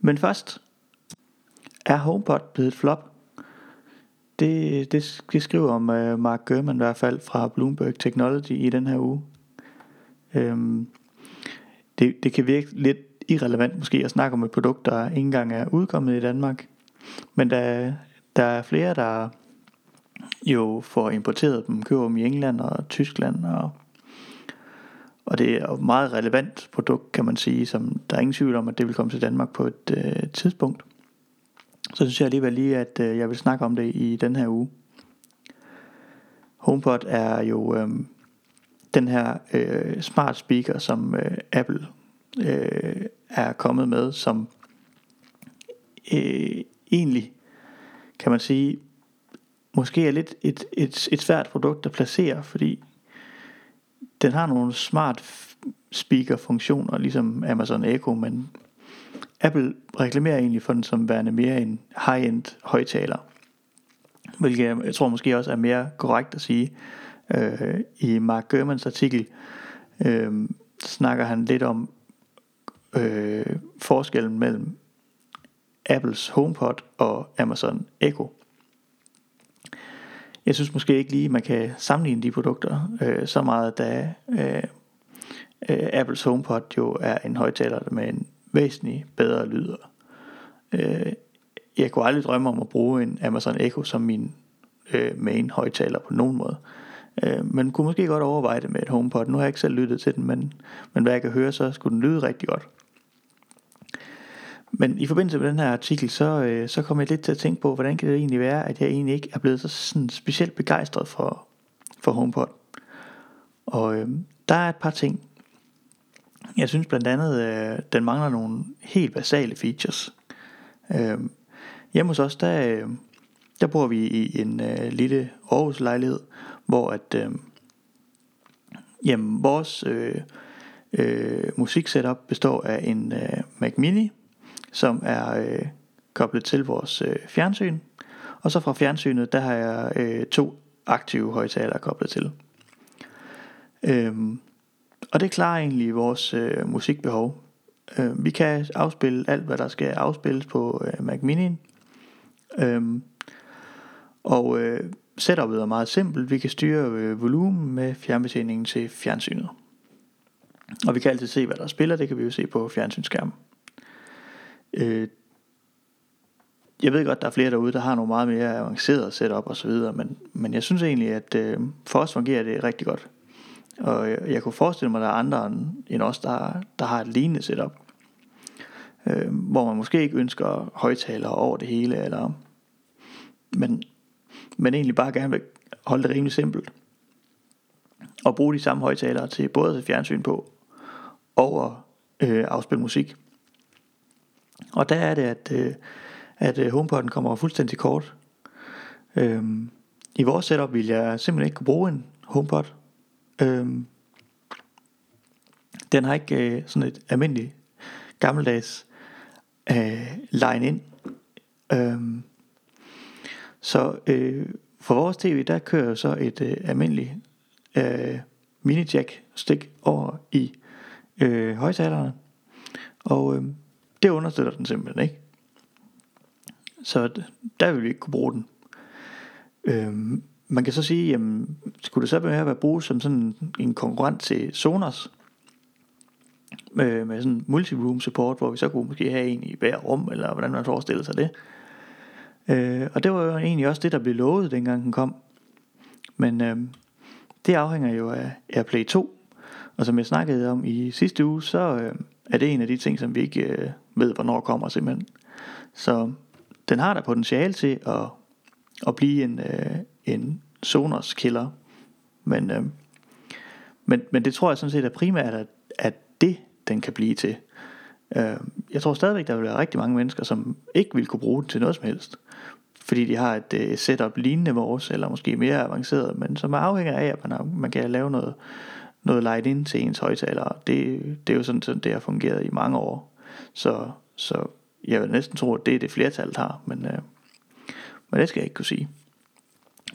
Men først, er HomePod blevet et flop? Det, det, det skriver om uh, Mark Gurman i hvert fald fra Bloomberg Technology i den her uge. Øhm, det, det kan virke lidt irrelevant måske at snakke om et produkt, der ikke engang er udkommet i Danmark. Men der, der er flere, der jo får importeret dem, køber dem i England og Tyskland og og det er et meget relevant produkt, kan man sige, som der er ingen tvivl om, at det vil komme til Danmark på et øh, tidspunkt. Så synes jeg alligevel lige, at øh, jeg vil snakke om det i den her uge. HomePod er jo øh, den her øh, smart speaker, som øh, Apple øh, er kommet med, som øh, egentlig, kan man sige, måske er lidt et, et, et svært produkt at placere, fordi den har nogle smart speaker funktioner, ligesom Amazon Echo, men Apple reklamerer egentlig for den som værende mere en high-end højtaler. Hvilket jeg, tror måske også er mere korrekt at sige. Øh, I Mark Gurmans artikel øh, snakker han lidt om øh, forskellen mellem Apples HomePod og Amazon Echo. Jeg synes måske ikke lige, man kan sammenligne de produkter øh, så meget, da øh, øh, Apples HomePod jo er en højtaler med en væsentlig bedre lyd. Øh, jeg kunne aldrig drømme om at bruge en Amazon Echo som min øh, main højtaler på nogen måde. Øh, men kunne måske godt overveje det med et HomePod. Nu har jeg ikke selv lyttet til den, men, men hvad jeg kan høre, så skulle den lyde rigtig godt. Men i forbindelse med den her artikel, så, øh, så kom jeg lidt til at tænke på, hvordan kan det egentlig være, at jeg egentlig ikke er blevet så sådan specielt begejstret for, for HomePod. Og øh, der er et par ting. Jeg synes blandt andet, øh, den mangler nogle helt basale features. Øh, hjemme hos os, der, øh, der bor vi i en øh, lille Aarhus lejlighed, hvor at, øh, jamen, vores øh, øh, musiksetup består af en øh, Mac Mini, som er øh, koblet til vores øh, fjernsyn. Og så fra fjernsynet, der har jeg øh, to aktive højtalere koblet til. Øhm, og det klarer egentlig vores øh, musikbehov. Øh, vi kan afspille alt, hvad der skal afspilles på øh, Mac Mini'en. Øhm, og øh, setupet er meget simpelt. Vi kan styre øh, volumen med fjernbetjeningen til fjernsynet. Og vi kan altid se, hvad der spiller. Det kan vi jo se på fjernsynsskærmen. Øh, jeg ved godt, der er flere derude, der har nogle meget mere avancerede setup og så videre, men, men jeg synes egentlig, at øh, for os fungerer det rigtig godt. Og jeg, jeg kunne forestille mig, at der er andre end os, der, der har et lignende setup. Øh, hvor man måske ikke ønsker højtalere over det hele, eller, men, men egentlig bare gerne vil holde det rimelig simpelt. Og bruge de samme højtalere til både at fjernsyn på, og at øh, afspille musik. Og der er det, at, øh, at øh, HomePod'en kommer fuldstændig kort. Øhm, I vores setup vil jeg simpelthen ikke kunne bruge en HomePod. Øhm, den har ikke øh, sådan et almindeligt gammeldags øh, line ind. Øhm, så øh, for vores tv, der kører så et øh, almindeligt øh, mini-jack stik over i øh, højtalerne. Og øh, det understøtter den simpelthen ikke. Så der vil vi ikke kunne bruge den. Øhm, man kan så sige, jamen, skulle det så være at bruge som sådan en konkurrent til Sonos, med, med sådan multi-room support, hvor vi så kunne måske have en i hver rum, eller hvordan man forestiller sig det. Øh, og det var jo egentlig også det, der blev lovet, dengang den kom. Men øh, det afhænger jo af AirPlay 2, og som jeg snakkede om i sidste uge, så øh, er det en af de ting, som vi ikke øh, ved, hvornår kommer simpelthen. Så den har der potentiale til at, at blive en, øh, en Sonos killer. Men, øh, men, men det tror jeg sådan set er primært, at, at det den kan blive til. Øh, jeg tror stadigvæk, der vil være rigtig mange mennesker, som ikke vil kunne bruge den til noget som helst. Fordi de har et øh, setup lignende vores, eller måske mere avanceret, men som afhænger af, at man, har, man kan lave noget, noget light ind til ens højtalere. Det, det er jo sådan, sådan, det har fungeret i mange år. Så, så jeg vil næsten tro, at det er det flertal, har, men, øh, men det skal jeg ikke kunne sige.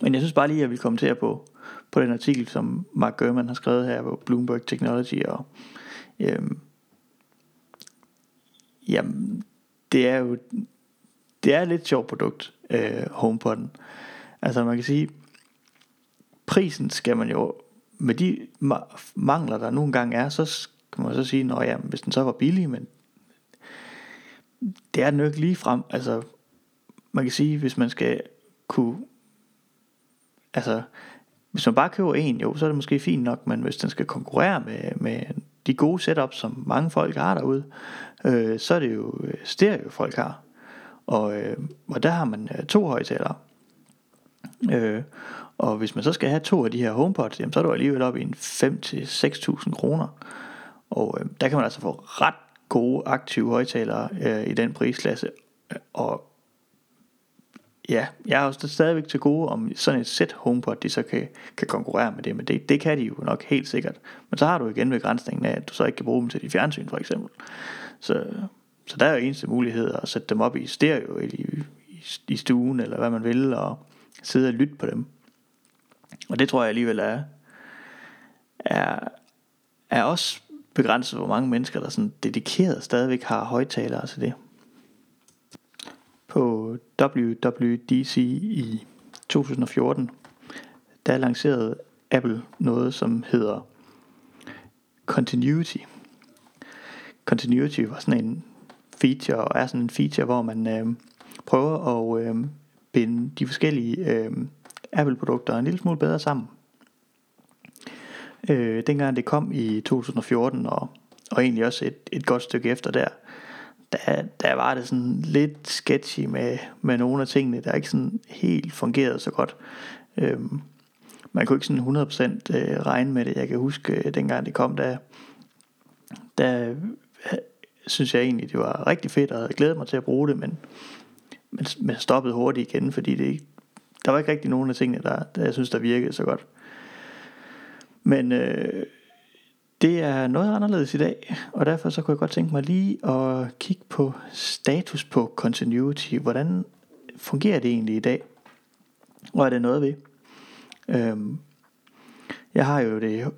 Men jeg synes bare lige, at jeg vil kommentere på, på den artikel, som Mark Gurman har skrevet her på Bloomberg Technology, og øh, jamen, det er jo det er et lidt sjovt produkt, øh, HomePod'en. Altså man kan sige, prisen skal man jo, med de mangler, der nogle gange er, så kan man så sige, at ja, hvis den så var billig, men det er den jo ikke lige frem. Altså, man kan sige, hvis man skal kunne, altså, hvis man bare køber en, jo, så er det måske fint nok, men hvis den skal konkurrere med, med de gode setups, som mange folk har derude, øh, så er det jo øh, stereo, folk har. Og, øh, og der har man øh, to højtalere. Øh, og hvis man så skal have to af de her HomePods, jamen, så er du alligevel op i en 5-6.000 kroner. Og øh, der kan man altså få ret gode aktive højtalere øh, i den prisklasse. Og ja, jeg har også stadigvæk til gode, om sådan et sæt HomePod, de så kan, kan konkurrere med det, men det, det kan de jo nok helt sikkert. Men så har du igen begrænsningen af, at du så ikke kan bruge dem til dit fjernsyn for eksempel. Så, så der er jo eneste mulighed at sætte dem op i stereo i, i, i stuen, eller hvad man vil, og sidde og lytte på dem. Og det tror jeg alligevel er, er, er også begrænset, hvor mange mennesker, der sådan dedikeret stadigvæk har højtalere til det. På WWDC i 2014, der lancerede Apple noget, som hedder Continuity. Continuity var sådan en feature, og er sådan en feature, hvor man øh, prøver at øh, binde de forskellige øh, Apple-produkter en lille smule bedre sammen. Øh, dengang det kom i 2014, og, og egentlig også et, et godt stykke efter der, der, der var det sådan lidt sketchy med, med nogle af tingene, der ikke sådan helt fungerede så godt. Øhm, man kunne ikke sådan 100% øh, regne med det. Jeg kan huske, øh, dengang det kom, der, der synes jeg egentlig, det var rigtig fedt, og jeg glædede mig til at bruge det, men, men, men stoppede hurtigt igen, fordi det, der var ikke rigtig nogen af tingene, der, der jeg synes, der virkede så godt. Men øh, det er noget anderledes i dag, og derfor så kunne jeg godt tænke mig lige at kigge på status på continuity. Hvordan fungerer det egentlig i dag? Og er det noget ved? Øhm, jeg har jo det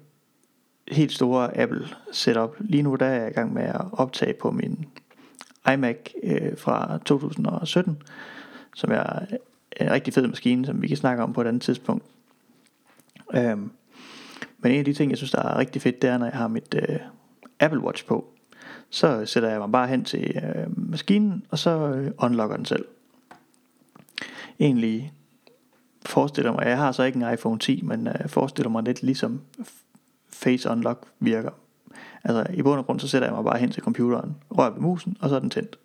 helt store Apple setup. Lige nu der er jeg i gang med at optage på min iMac øh, fra 2017, som er en rigtig fed maskine, som vi kan snakke om på et andet tidspunkt. Øhm, men en af de ting, jeg synes, der er rigtig fedt, det er, når jeg har mit øh, Apple Watch på, så sætter jeg mig bare hen til øh, maskinen, og så øh, unlocker den selv. Egentlig forestiller mig, jeg har så ikke en iPhone 10, men øh, forestiller mig lidt ligesom Face Unlock virker. Altså i bund og grund, så sætter jeg mig bare hen til computeren, rører ved musen, og så er den tændt.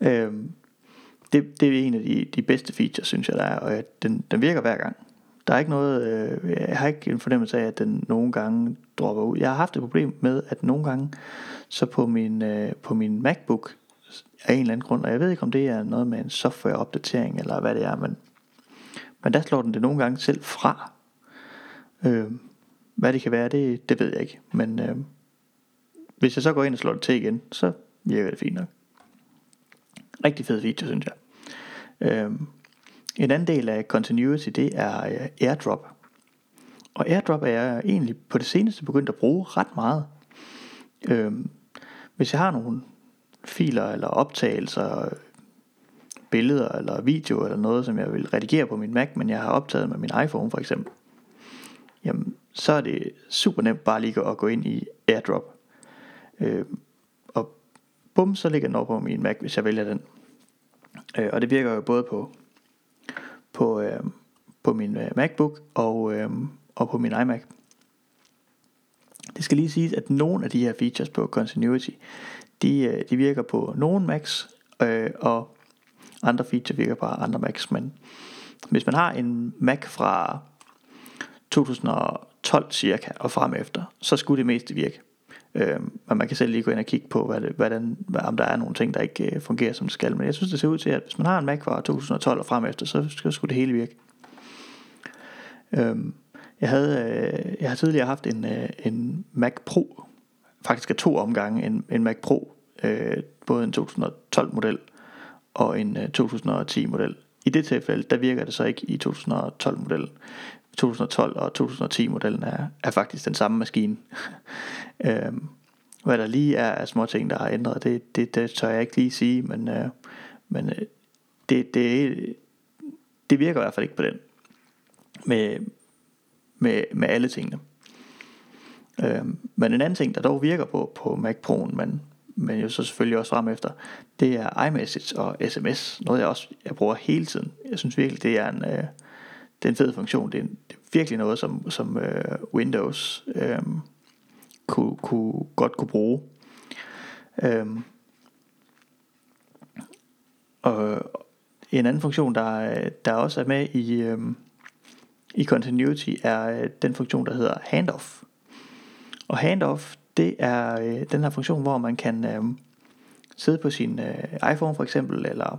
Øh, det, det er en af de, de bedste features, synes jeg, der er, og øh, den, den virker hver gang. Der er ikke noget, øh, jeg har ikke en fornemmelse af, at den nogle gange dropper ud. Jeg har haft et problem med, at nogle gange, så på min, øh, på min MacBook, af en eller anden grund, og jeg ved ikke, om det er noget med en softwareopdatering, eller hvad det er, men, men der slår den det nogle gange selv fra. Øh, hvad det kan være, det, det ved jeg ikke. Men øh, hvis jeg så går ind og slår det til igen, så virker det fint nok. Rigtig fed video, synes jeg. Øh, en anden del af continuity, det er øh, airdrop. Og airdrop er jeg egentlig på det seneste begyndt at bruge ret meget. Øhm, hvis jeg har nogle filer eller optagelser, billeder eller video eller noget, som jeg vil redigere på min Mac, men jeg har optaget med min iPhone for eksempel, jamen så er det super nemt bare lige at gå ind i AirDrop. Øh, og bum, så ligger den over på min Mac, hvis jeg vælger den. Øh, og det virker jo både på, på, øh, på min øh, MacBook og, øh, og på min iMac. Det skal lige siges, at nogle af de her features på Continuity, de, øh, de virker på nogle Macs, øh, og andre features virker på andre Macs. Men hvis man har en Mac fra 2012 cirka og frem efter, så skulle det meste virke. Øh, men man kan selv lige gå ind og kigge på, hvad det, hvordan, hvad, om der er nogle ting, der ikke øh, fungerer som det skal. Men jeg synes, det ser ud til, at hvis man har en Mac fra 2012 og frem efter, så, skal skulle det hele virke. Øh, jeg, havde, øh, jeg har tidligere haft en, øh, en Mac Pro, faktisk af to omgange, en, en Mac Pro, øh, både en 2012 model og en øh, 2010 model. I det tilfælde, der virker det så ikke i 2012 modellen. 2012 og 2010 modellen er, er faktisk den samme maskine. øhm, hvad der lige er af små ting, der har ændret, det, det, det tør jeg ikke lige sige, men, øh, men øh, det, det, det virker i hvert fald ikke på den. Med, med, med alle tingene. Øhm, men en anden ting, der dog virker på, på Mac Pro'en, men, men jo så selvfølgelig også frem efter, det er iMessage og sms. Noget jeg også jeg bruger hele tiden. Jeg synes virkelig, det er en, øh, det er en fed funktion. Det er, en, det er virkelig noget, som, som øh, Windows øh, kunne, kunne, godt kunne bruge. Øh, og en anden funktion, der, der også er med i, øh, i Continuity, er øh, den funktion, der hedder Handoff. Og Handoff, det er øh, den her funktion, hvor man kan øh, sidde på sin øh, iPhone for eksempel, eller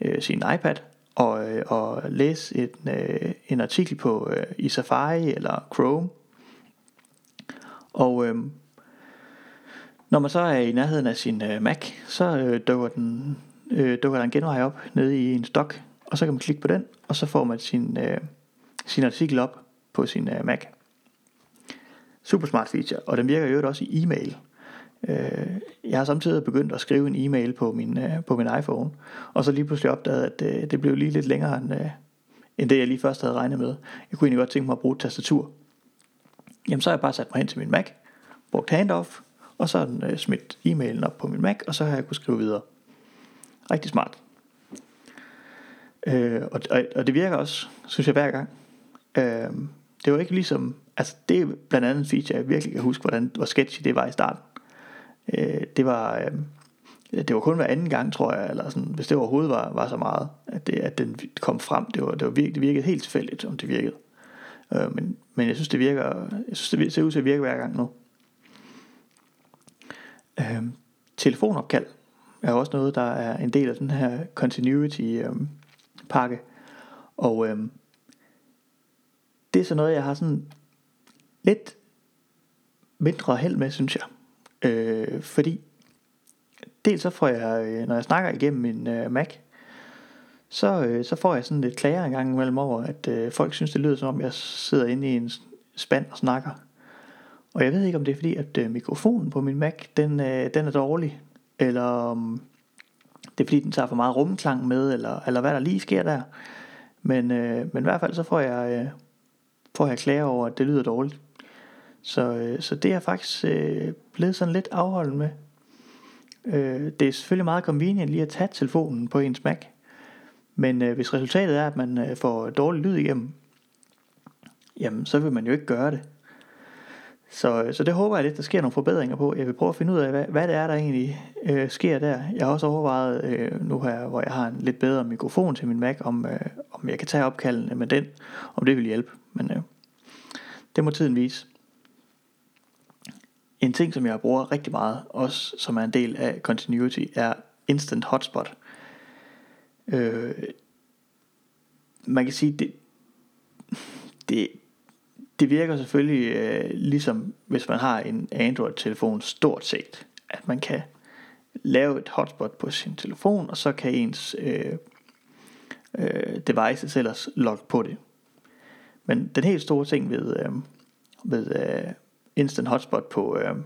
øh, sin iPad, og, øh, og læse en, øh, en artikel på øh, i Safari eller Chrome. Og øh, når man så er i nærheden af sin øh, Mac, så øh, dukker, den, øh, dukker der en genvej op nede i en stok, og så kan man klikke på den, og så får man sin, øh, sin artikel op på sin øh, Mac. Super smart feature, og den virker jo også i e-mail. Øh, jeg har samtidig begyndt at skrive en e-mail på min, øh, på min iPhone, og så lige pludselig opdaget, at øh, det blev lige lidt længere end, øh, end det, jeg lige først havde regnet med. Jeg kunne egentlig godt tænke mig at bruge et tastatur. Jamen så har jeg bare sat mig hen til min Mac, brugt handoff, og så har den øh, smidt e-mailen op på min Mac, og så har jeg kunnet skrive videre. Rigtig smart. Øh, og, og, og det virker også, synes jeg, hver gang. Øh, det var ikke ligesom, altså det er blandt andet en feature, jeg virkelig kan huske, hvordan, hvor sketchy det var i starten. Øh, det var... Øh, det var kun hver anden gang, tror jeg, eller sådan, hvis det overhovedet var, var så meget, at, det, at den kom frem. Det, var, det, var virkelig, det virkede helt tilfældigt, om det virkede. Øh, men, men jeg synes, det virker, jeg synes, det ser ud til at virke hver gang nu. Øh, telefonopkald er også noget, der er en del af den her continuity øh, pakke. Og øh, det er så noget, jeg har sådan lidt mindre held med, synes jeg. Øh, fordi dels så får jeg, øh, når jeg snakker igennem min øh, Mac, så, øh, så får jeg sådan lidt klager en gang imellem over, at øh, folk synes, det lyder som om, jeg sidder inde i en spand og snakker. Og jeg ved ikke, om det er fordi, at øh, mikrofonen på min Mac, den, øh, den er dårlig, eller om det er fordi, den tager for meget rumklang med, eller, eller hvad der lige sker der. Men, øh, men i hvert fald så får jeg, øh, får jeg klager over, at det lyder dårligt. Så, øh, så det er faktisk øh, blevet sådan lidt afholdt med. Øh, det er selvfølgelig meget convenient lige at tage telefonen på ens Mac. Men øh, hvis resultatet er, at man øh, får dårlig lyd igennem, jamen så vil man jo ikke gøre det. Så, øh, så det håber jeg lidt, der sker nogle forbedringer på. Jeg vil prøve at finde ud af, hvad, hvad det er, der egentlig øh, sker der. Jeg har også overvejet øh, nu her, hvor jeg har en lidt bedre mikrofon til min Mac, om, øh, om jeg kan tage opkaldene med den, om det vil hjælpe. Men øh, det må tiden vise. En ting, som jeg bruger rigtig meget, også som er en del af Continuity, er Instant Hotspot. Øh, man kan sige, det, det, det virker selvfølgelig øh, ligesom, hvis man har en Android-telefon stort set, at man kan lave et hotspot på sin telefon, og så kan ens øh, øh, devices ellers logge på det. Men den helt store ting ved, øh, ved øh, instant hotspot på, øh,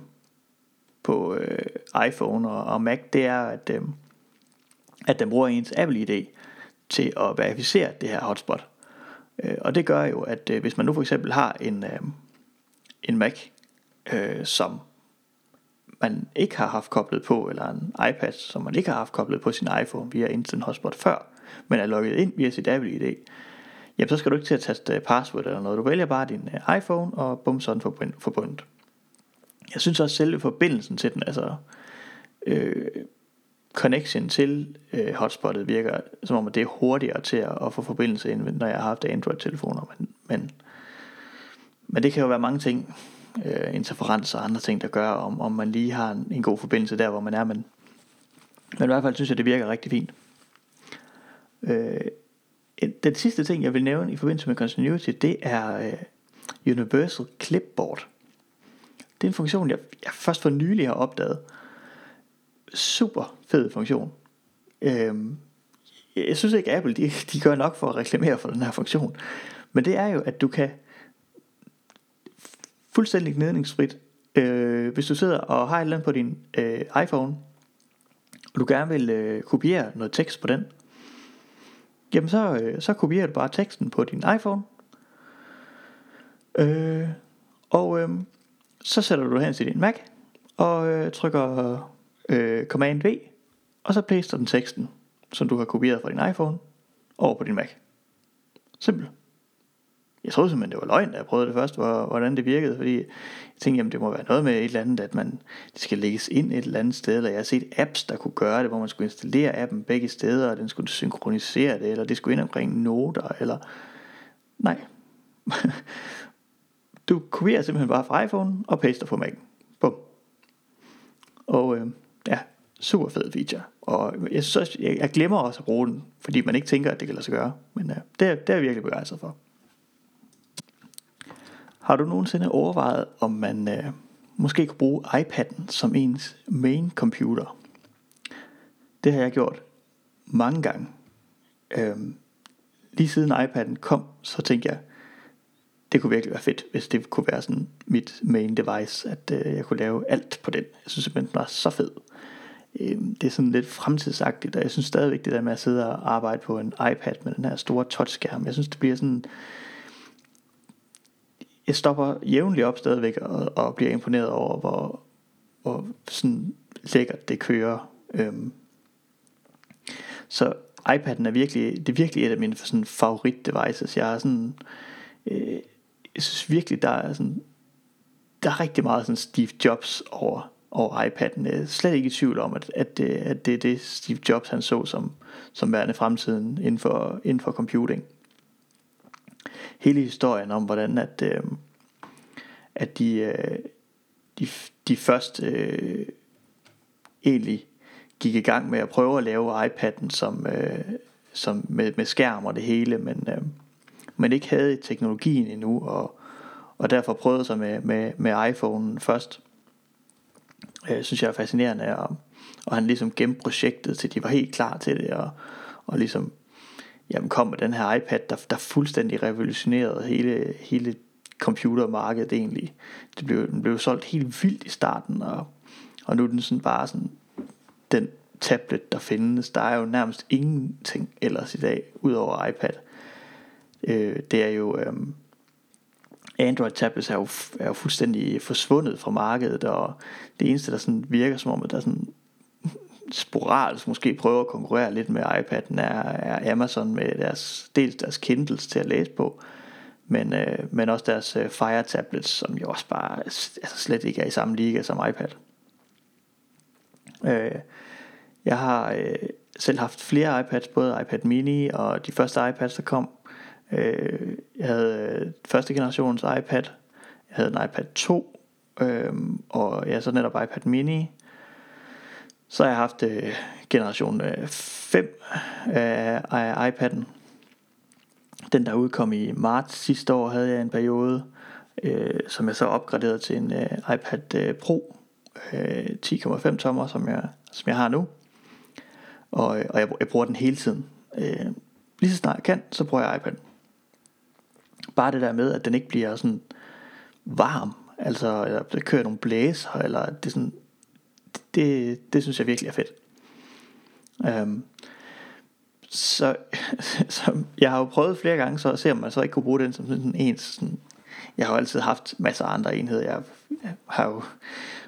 på øh, iPhone og, og Mac, det er, at, øh, at den bruger ens Apple ID til at verificere det her hotspot. Øh, og det gør jo, at øh, hvis man nu for eksempel har en, øh, en Mac, øh, som man ikke har haft koblet på, eller en iPad, som man ikke har haft koblet på sin iPhone via Instant Hotspot før, men er logget ind via sit Apple ID, jamen så skal du ikke til at taste øh, password eller noget. Du vælger bare din øh, iPhone, og bum, sådan forbundet. Jeg synes også selve forbindelsen til den, altså øh, connection til øh, hotspottet virker som om, at det er hurtigere til at, at få forbindelse ind, når jeg har haft Android-telefoner. Men, men, men det kan jo være mange ting. øh, interferencer og andre ting, der gør, om, om man lige har en, en god forbindelse der, hvor man er. Men, men i hvert fald synes jeg, det virker rigtig fint. Øh, den sidste ting, jeg vil nævne i forbindelse med Continuity, det er øh, Universal Clipboard. Det er en funktion, jeg, jeg først for nylig har opdaget. Super fed funktion. Øhm, jeg synes ikke, Apple de, de gør nok for at reklamere for den her funktion. Men det er jo, at du kan fuldstændig gnidningsfrit, øh, hvis du sidder og har et eller andet på din øh, iPhone, og du gerne vil øh, kopiere noget tekst på den, jamen så, øh, så kopierer du bare teksten på din iPhone, øh, og øh, så sætter du hen til din Mac, og øh, trykker øh, Command V, og så paster den teksten, som du har kopieret fra din iPhone, over på din Mac. Simpelt. Jeg troede simpelthen, det var løgn, da jeg prøvede det først, hvordan det virkede, fordi jeg tænkte, jamen det må være noget med et eller andet, at man, det skal lægges ind et eller andet sted, eller jeg har set apps, der kunne gøre det, hvor man skulle installere appen begge steder, og den skulle synkronisere det, eller det skulle ind omkring noter, eller... Nej. du kopierer simpelthen bare fra iPhone og paster på Mac'en. Bum. Og øh, ja, super fed feature. Og jeg, synes, jeg, jeg glemmer også at bruge den, fordi man ikke tænker, at det kan lade sig gøre. Men øh, det, er, det er jeg virkelig begejstret for. Har du nogensinde overvejet, om man øh, måske kunne bruge iPad'en som ens main computer? Det har jeg gjort mange gange. Øhm, lige siden iPad'en kom, så tænkte jeg, det kunne virkelig være fedt, hvis det kunne være sådan mit main device, at øh, jeg kunne lave alt på den. Jeg synes simpelthen, den var så fed. Øhm, det er sådan lidt fremtidsagtigt, og jeg synes stadigvæk det der med at sidde og arbejde på en iPad med den her store touchskærm, jeg synes det bliver sådan jeg stopper jævnligt op stadigvæk og, og bliver imponeret over, hvor, hvor sådan lækkert det kører. Øhm. Så iPad'en er virkelig, det er virkelig et af mine sådan, favorit devices. Jeg er sådan, øh, jeg synes virkelig, der er sådan, der er rigtig meget sådan Steve Jobs over, over iPad'en. Jeg er slet ikke i tvivl om, at, at, det, at det er det Steve Jobs han så som, som værende fremtiden inden for, inden for computing hele historien om, hvordan at, øh, at de, øh, de, de først øh, egentlig gik i gang med at prøve at lave iPad'en som, øh, som med, med skærm og det hele, men, øh, men ikke havde teknologien endnu, og, og derfor prøvede sig med, med, med iPhone'en først. Øh, synes jeg er fascinerende, og, og han ligesom gemte projektet til de var helt klar til det, og, og ligesom jamen kom med den her iPad, der, der fuldstændig revolutionerede hele, hele computermarkedet egentlig. Det blev, den blev solgt helt vildt i starten, og, og nu er den sådan bare sådan, den tablet, der findes. Der er jo nærmest ingenting ellers i dag, udover iPad. Øh, det er jo... Øh, Android tablets er jo, er jo fuldstændig forsvundet fra markedet, og det eneste, der sådan virker som om, at der sådan sporadisk måske prøver at konkurrere lidt med iPad'en, er, er Amazon med deres, dels deres Kindles til at læse på, men, øh, men også deres øh, Fire tablets, som jo også bare altså, slet ikke er i samme liga som iPad. Øh, jeg har øh, selv haft flere iPads, både iPad mini og de første iPads, der kom. Øh, jeg havde øh, første generations iPad, jeg havde en iPad 2, øh, og jeg så netop iPad mini, så har jeg haft øh, generation 5 øh, af iPad'en. Den der udkom i marts sidste år havde jeg en periode, øh, som jeg så opgraderede til en øh, iPad øh, Pro øh, 10,5 tommer, som jeg, som jeg har nu. Og, øh, og jeg, jeg bruger den hele tiden. Øh, lige så snart jeg kan, så bruger jeg iPad'en. Bare det der med, at den ikke bliver sådan varm, altså eller der kører nogle blæser, eller det er sådan, det, det synes jeg virkelig er fedt. Øhm, så, så jeg har jo prøvet flere gange så at se om man så ikke kunne bruge den som sådan en sådan, jeg har jo altid haft masser af andre enheder jeg, har jo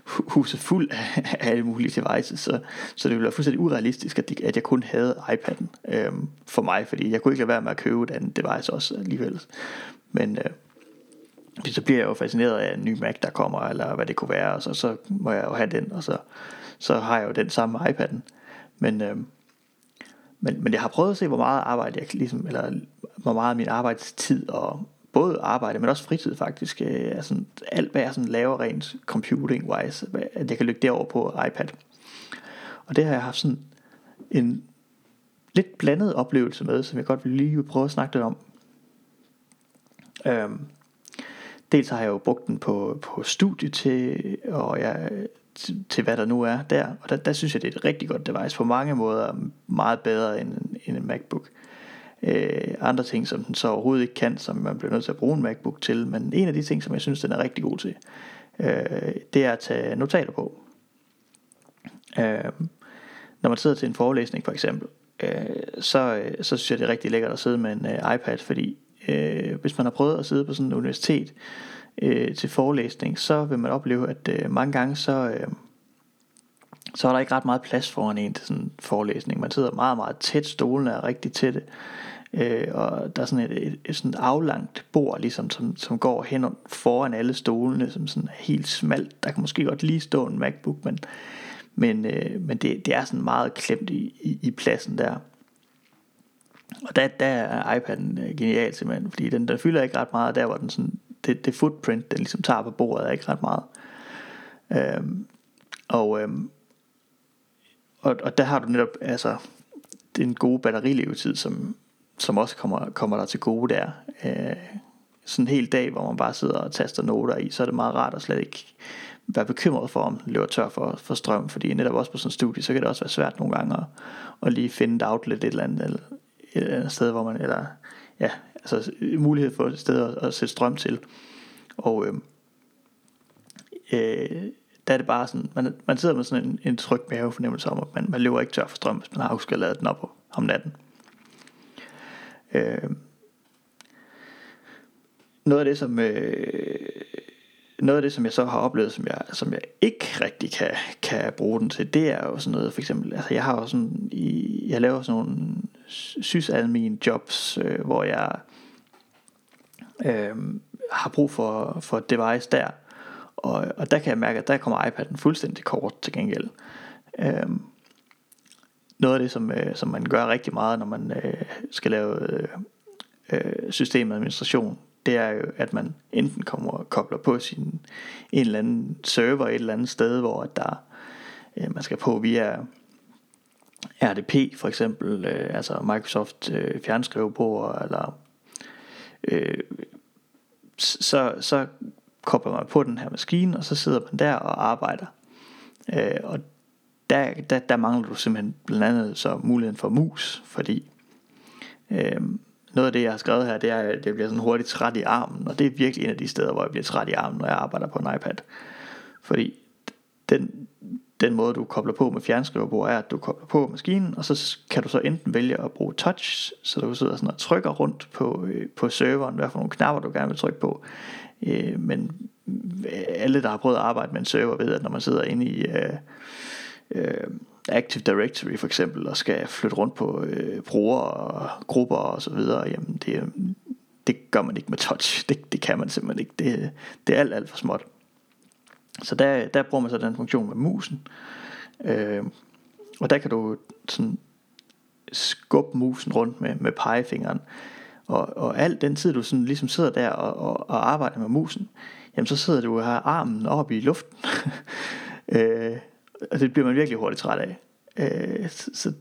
huset fuld af, af alle mulige devices så, så det ville være fuldstændig urealistisk at, de, at jeg kun havde iPad'en øhm, for mig fordi jeg kunne ikke lade være med at købe et andet device også alligevel men øh, så bliver jeg jo fascineret af en ny Mac, der kommer, eller hvad det kunne være, og så, så må jeg jo have den, og så, så har jeg jo den samme iPad'en. Men, øh, men, men jeg har prøvet at se, hvor meget arbejde jeg ligesom, eller hvor meget min arbejdstid og både arbejde, men også fritid faktisk. Øh, sådan alt hvad jeg sådan laver rent computing-wise, at jeg kan lykke derover på iPad. Og det har jeg haft sådan en lidt blandet oplevelse med, som jeg godt vil lige prøve at snakke lidt om. Øhm, dels har jeg jo brugt den på, på studie til, og jeg, til, til hvad der nu er der, og der, der synes jeg det er et rigtig godt device, på mange måder meget bedre end, end en MacBook. Øh, andre ting, som den så overhovedet ikke kan, som man bliver nødt til at bruge en MacBook til, men en af de ting, som jeg synes, den er rigtig god til, øh, det er at tage notater på. Øh, når man sidder til en forelæsning for eksempel, øh, så, øh, så synes jeg, det er rigtig lækkert at sidde med en øh, iPad, fordi øh, hvis man har prøvet at sidde på sådan et universitet øh, Øh, til forelæsning, så vil man opleve, at øh, mange gange så, øh, så er der ikke ret meget plads foran en til sådan en forelæsning. Man sidder meget, meget tæt, stolene er rigtig tætte, øh, og der er sådan et, et, et sådan aflangt bord, ligesom, som, som går hen foran alle stolene, som sådan er helt smalt. Der kan måske godt lige stå en MacBook, men, men, øh, men det, det er sådan meget klemt i, i, i pladsen der. Og der, der er iPad'en øh, genial simpelthen, fordi den, den fylder ikke ret meget, der hvor den sådan, det, det footprint, den ligesom tager på bordet, er ikke ret meget. Øhm, og, øhm, og, og der har du netop, altså, den gode batterilevetid, som, som også kommer, kommer der til gode der. Øh, sådan en hel dag, hvor man bare sidder og taster noter i, så er det meget rart at slet ikke være bekymret for, om løber tør for, for strøm, fordi netop også på sådan en studie, så kan det også være svært nogle gange at, at lige finde et outlet et eller andet, eller et eller andet sted, hvor man, eller ja, altså mulighed for et sted at, at sætte strøm til. Og øh, øh, der er det bare sådan, man, man sidder med sådan en, en tryg mavefornemmelse om, at man, man løber ikke tør for strøm, hvis man har husket at lade den op om natten. Øh, noget af det, som øh, noget af det, som jeg så har oplevet, som jeg, som jeg ikke rigtig kan, kan bruge den til, det er jo sådan noget, for eksempel, altså jeg har jo sådan, i, jeg laver sådan nogle sysadmin jobs, øh, hvor jeg øh, har brug for, for et device der, og, og der kan jeg mærke, at der kommer iPad'en fuldstændig kort til gengæld. Øh, noget af det, som, øh, som man gør rigtig meget, når man øh, skal lave øh, systemadministration, det er jo, at man enten kommer og kobler på sin en eller anden server et eller andet sted, hvor der øh, man skal på via RDP for eksempel, øh, altså Microsoft øh, fjernskrivebord, eller øh, så, så kobler man på den her maskine, og så sidder man der og arbejder. Øh, og der, der, der mangler du simpelthen blandt andet så muligheden for mus, fordi øh, noget af det, jeg har skrevet her, det er, at jeg bliver sådan hurtigt træt i armen, og det er virkelig en af de steder, hvor jeg bliver træt i armen, når jeg arbejder på en iPad. Fordi den, den måde, du kobler på med fjernskriverbord, er, at du kobler på maskinen, og så kan du så enten vælge at bruge touch, så du sidder sådan og trykker rundt på, øh, på serveren, hvad for nogle knapper, du gerne vil trykke på. Øh, men alle, der har prøvet at arbejde med en server, ved, at når man sidder inde i... Øh, øh, Active Directory for eksempel, og skal flytte rundt på øh, brugere og grupper og så videre, jamen det, det gør man ikke med touch. Det, det kan man simpelthen ikke. Det, det er alt, alt for småt. Så der, der bruger man så den funktion med musen. Øh, og der kan du sådan skubbe musen rundt med, med pegefingeren. Og, og al den tid du sådan ligesom sidder der og, og, og arbejder med musen, jamen så sidder du og har armen oppe i luften. øh, og det bliver man virkelig hurtigt træt af. Øh, så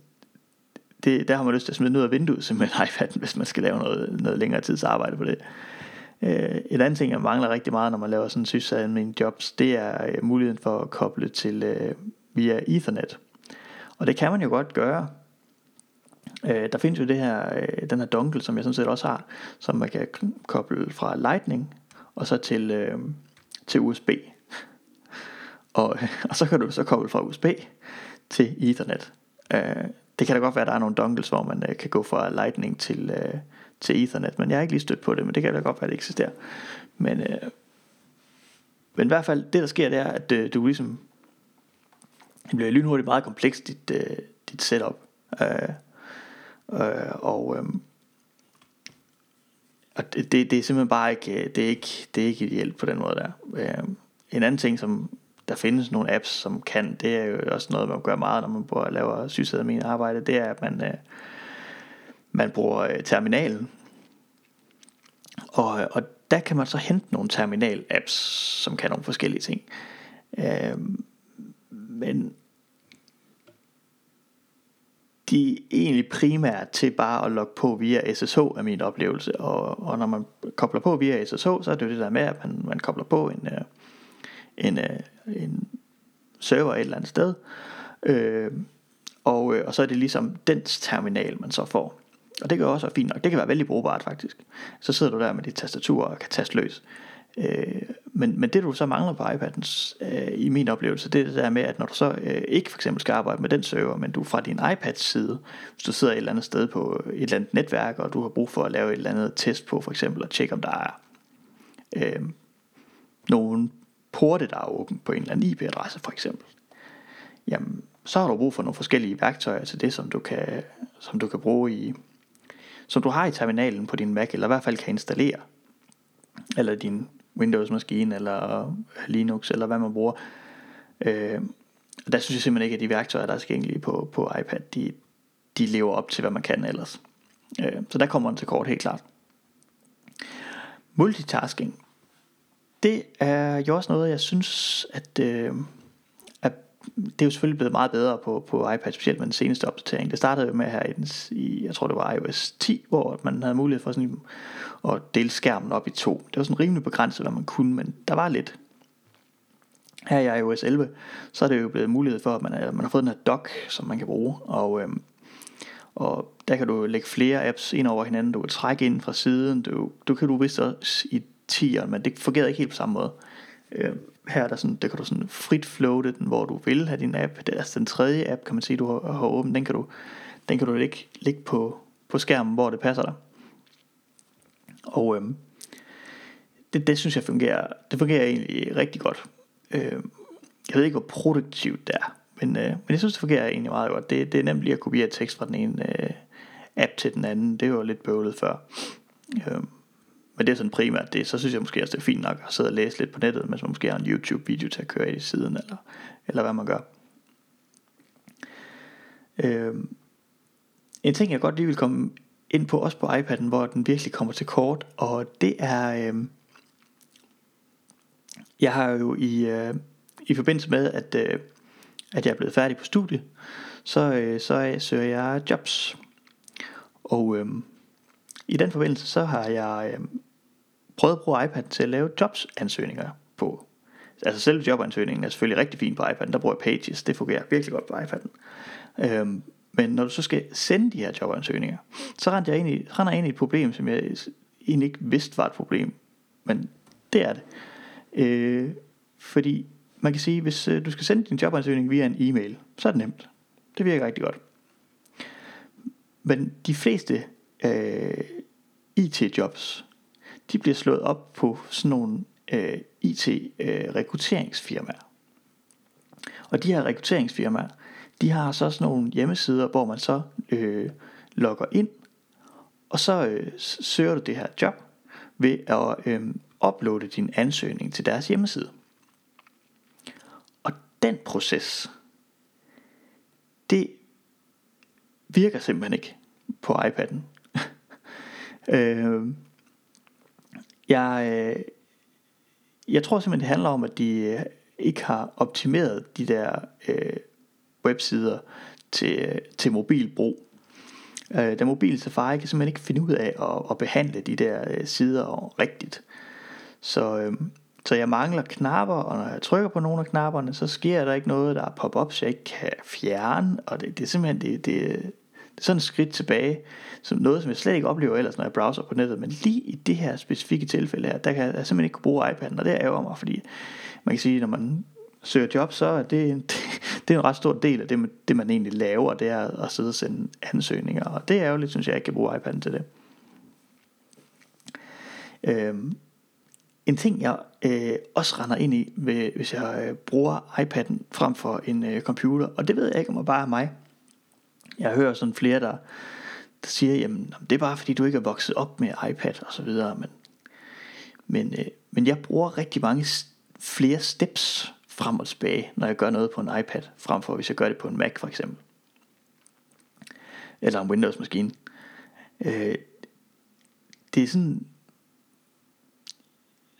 det, der har man lyst til at smide noget af vinduet simpelthen iPad'en, hvis man skal lave noget, noget længere tids arbejde på det. Øh, et andet ting, jeg mangler rigtig meget, når man laver sådan sysadmin jobs, det er øh, muligheden for at koble til øh, via Ethernet. Og det kan man jo godt gøre. Øh, der findes jo det her, øh, den her dongle, som jeg sådan set også har, som man kan koble fra Lightning og så til, øh, til USB. Og, og så kan du så koble fra USB til Ethernet. Øh, det kan da godt være, at der er nogle dongles, hvor man øh, kan gå fra Lightning til, øh, til Ethernet, men jeg har ikke lige stødt på det, men det kan da godt være, at det eksisterer. Men, øh, men i hvert fald, det der sker, det er, at øh, du ligesom, det bliver lynhurtigt meget komplekst, dit, øh, dit setup. Øh, øh, og øh, og det, det, det er simpelthen bare ikke, øh, det er ikke, det er ikke ideelt på den måde der. Øh, en anden ting, som der findes nogle apps, som kan, det er jo også noget, man gør meget, når man bor at lave sysadmin arbejde, det er, at man, øh, man bruger øh, terminalen. Og, øh, og der kan man så hente nogle terminal-apps, som kan nogle forskellige ting. Øh, men de er egentlig primært til bare at logge på via SSH, er min oplevelse. Og, og når man kobler på via SSH, så er det jo det der med, at man, man kobler på en, øh, en, øh, en server et eller andet sted. Øhm, øh, og, og så er det ligesom dens terminal, man så får. Og det kan også være fint nok. Det kan være vældig brugbart faktisk. Så sidder du der med dit tastatur og kan taste løs. Øh, men, men det du så mangler på iPad'en, øh, i min oplevelse, det er det der med, at når du så øh, ikke for eksempel skal arbejde med den server, men du fra din iPads side, hvis du sidder et eller andet sted på et eller andet netværk, og du har brug for at lave et eller andet test på for eksempel, og tjekke om der er øh, nogle porte, der er åbent på en eller anden IP-adresse for eksempel, jamen så har du brug for nogle forskellige værktøjer til det, som du kan, som du kan bruge i, som du har i terminalen på din Mac, eller i hvert fald kan installere, eller din Windows-maskine, eller Linux, eller hvad man bruger. Øh, og der synes jeg simpelthen ikke, at de værktøjer, der er tilgængelige på, på iPad, de, de lever op til, hvad man kan ellers. Øh, så der kommer den til kort, helt klart. Multitasking. Det er jo også noget, jeg synes, at, øh, det er jo selvfølgelig blevet meget bedre på, på iPad, specielt med den seneste opdatering. Det startede jo med her i, i, jeg tror det var iOS 10, hvor man havde mulighed for sådan at dele skærmen op i to. Det var sådan rimelig begrænset, hvad man kunne, men der var lidt. Her i iOS 11, så er det jo blevet mulighed for, at man, man har fået den her dock, som man kan bruge, og, øhm, og der kan du lægge flere apps ind over hinanden, du kan trække ind fra siden, du, du kan du vist også i 10'eren, men det fungerede ikke helt på samme måde. Øhm, her er der sådan, der kan du sådan frit floate den, hvor du vil have din app. Det er altså den tredje app, kan man sige, du har, har åbent. Den kan du, den kan du lægge, lægge på, på skærmen, hvor det passer dig. Og øhm, det, det synes jeg fungerer, det fungerer egentlig rigtig godt. Øhm, jeg ved ikke, hvor produktivt det er, men, øh, men jeg synes, det fungerer egentlig meget godt. Det, det er nemt lige at kopiere tekst fra den ene øh, app til den anden. Det var lidt bøvlet før. Øhm, men det er sådan primært det. Så synes jeg måske også, det er fint nok at sidde og læse lidt på nettet, mens man måske har en YouTube-video til at køre i siden, eller, eller hvad man gør. Øhm, en ting, jeg godt lige vil komme ind på, også på iPad'en, hvor den virkelig kommer til kort, og det er, øhm, jeg har jo i, øh, i forbindelse med, at, øh, at jeg er blevet færdig på studie, så, øh, så øh, søger jeg jobs. Og øh, i den forbindelse, så har jeg øh, prøvet at bruge iPad til at lave jobsansøgninger på. Altså selve jobansøgningen er selvfølgelig rigtig fin på iPad'en, Der bruger jeg Pages, det fungerer virkelig godt på iPad'en. Øhm, men når du så skal sende de her jobansøgninger, så render jeg ind i, render jeg ind i et problem, som jeg egentlig ikke vidste var et problem. Men det er det. Øh, fordi man kan sige, hvis øh, du skal sende din jobansøgning via en e-mail, så er det nemt. Det virker rigtig godt. Men de fleste øh, IT-jobs, de bliver slået op på sådan nogle øh, IT-rekrutteringsfirmaer. Øh, og de her rekrutteringsfirmaer, de har så sådan nogle hjemmesider, hvor man så øh, logger ind, og så øh, søger du det her job ved at øh, uploade din ansøgning til deres hjemmeside. Og den proces, det virker simpelthen ikke på iPad'en. øh, jeg, øh, jeg tror simpelthen, det handler om, at de øh, ikke har optimeret de der øh, websider til, øh, til mobilbrug. Øh, den mobile Safari kan simpelthen ikke finde ud af at, at behandle de der øh, sider rigtigt. Så, øh, så jeg mangler knapper, og når jeg trykker på nogle af knapperne, så sker der ikke noget, der er pop-up, så jeg ikke kan fjerne, og det, det er simpelthen det, det, sådan et skridt tilbage, som noget, som jeg slet ikke oplever ellers, når jeg browser på nettet. Men lige i det her specifikke tilfælde her, der kan jeg simpelthen ikke bruge iPad'en, og det ærger mig, fordi man kan sige, når man søger job, så er det, det, det er en ret stor del af det, det, man egentlig laver, det er at sidde og sende ansøgninger, og det er jo lidt, synes jeg, jeg ikke kan bruge iPad'en til det. Øhm, en ting, jeg øh, også render ind i, ved, hvis jeg øh, bruger iPad'en frem for en øh, computer, og det ved jeg ikke, om det bare er mig, jeg hører sådan flere, der, der siger, jamen det er bare fordi du ikke er vokset op med iPad og så videre, men, men, øh, men jeg bruger rigtig mange flere steps frem og tilbage, når jeg gør noget på en iPad, frem for hvis jeg gør det på en Mac for eksempel. Eller en Windows maskine. Øh, det er sådan,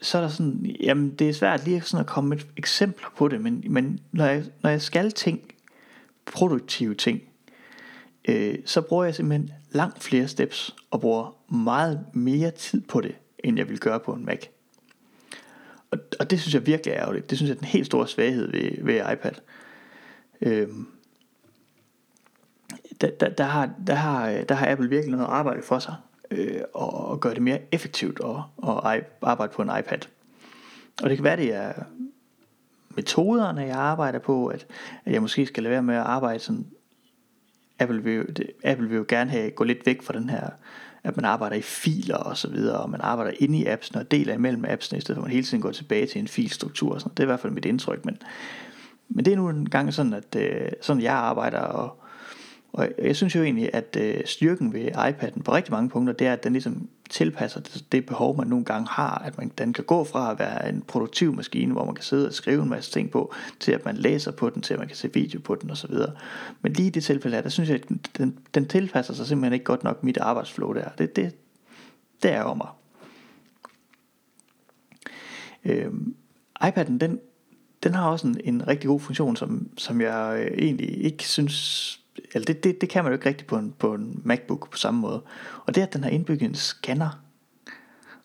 så er der sådan, jamen det er svært lige sådan at komme med eksempler på det, men, men når, jeg, når jeg skal ting, produktive ting, øh, så bruger jeg simpelthen langt flere steps og bruger meget mere tid på det, end jeg vil gøre på en Mac. Og, og det synes jeg virkelig er ærgerligt. Det synes jeg er den helt store svaghed ved, ved iPad. Øhm, der, der, der, har, der, har, der har Apple virkelig noget arbejde for sig øh, og, og gøre det mere effektivt at, at arbejde på en iPad. Og det kan være, det er metoderne, jeg arbejder på, at, at jeg måske skal lade være med at arbejde sådan Apple vil, det, Apple vil jo gerne have gå lidt væk fra den her at man arbejder i filer og så videre, og man arbejder inde i appsene og deler imellem appsene, i stedet for at man hele tiden går tilbage til en filstruktur. Og sådan. Det er i hvert fald mit indtryk, men, men det er nu en gang sådan, at øh, sådan jeg arbejder, og, og jeg synes jo egentlig, at øh, styrken ved iPad'en på rigtig mange punkter, det er, at den ligesom tilpasser det, det behov, man nogle gange har, at man, den kan gå fra at være en produktiv maskine, hvor man kan sidde og skrive en masse ting på, til at man læser på den, til at man kan se video på den osv. Men lige i det tilfælde her, der synes jeg, at den, den tilpasser sig simpelthen ikke godt nok mit arbejdsflow der. Det, det, det er over mig. Øhm, iPad'en, den, den har også en, en rigtig god funktion, som, som jeg øh, egentlig ikke synes eller det, det, det kan man jo ikke rigtigt på en, på en MacBook på samme måde. Og det er, at den har indbygget en scanner.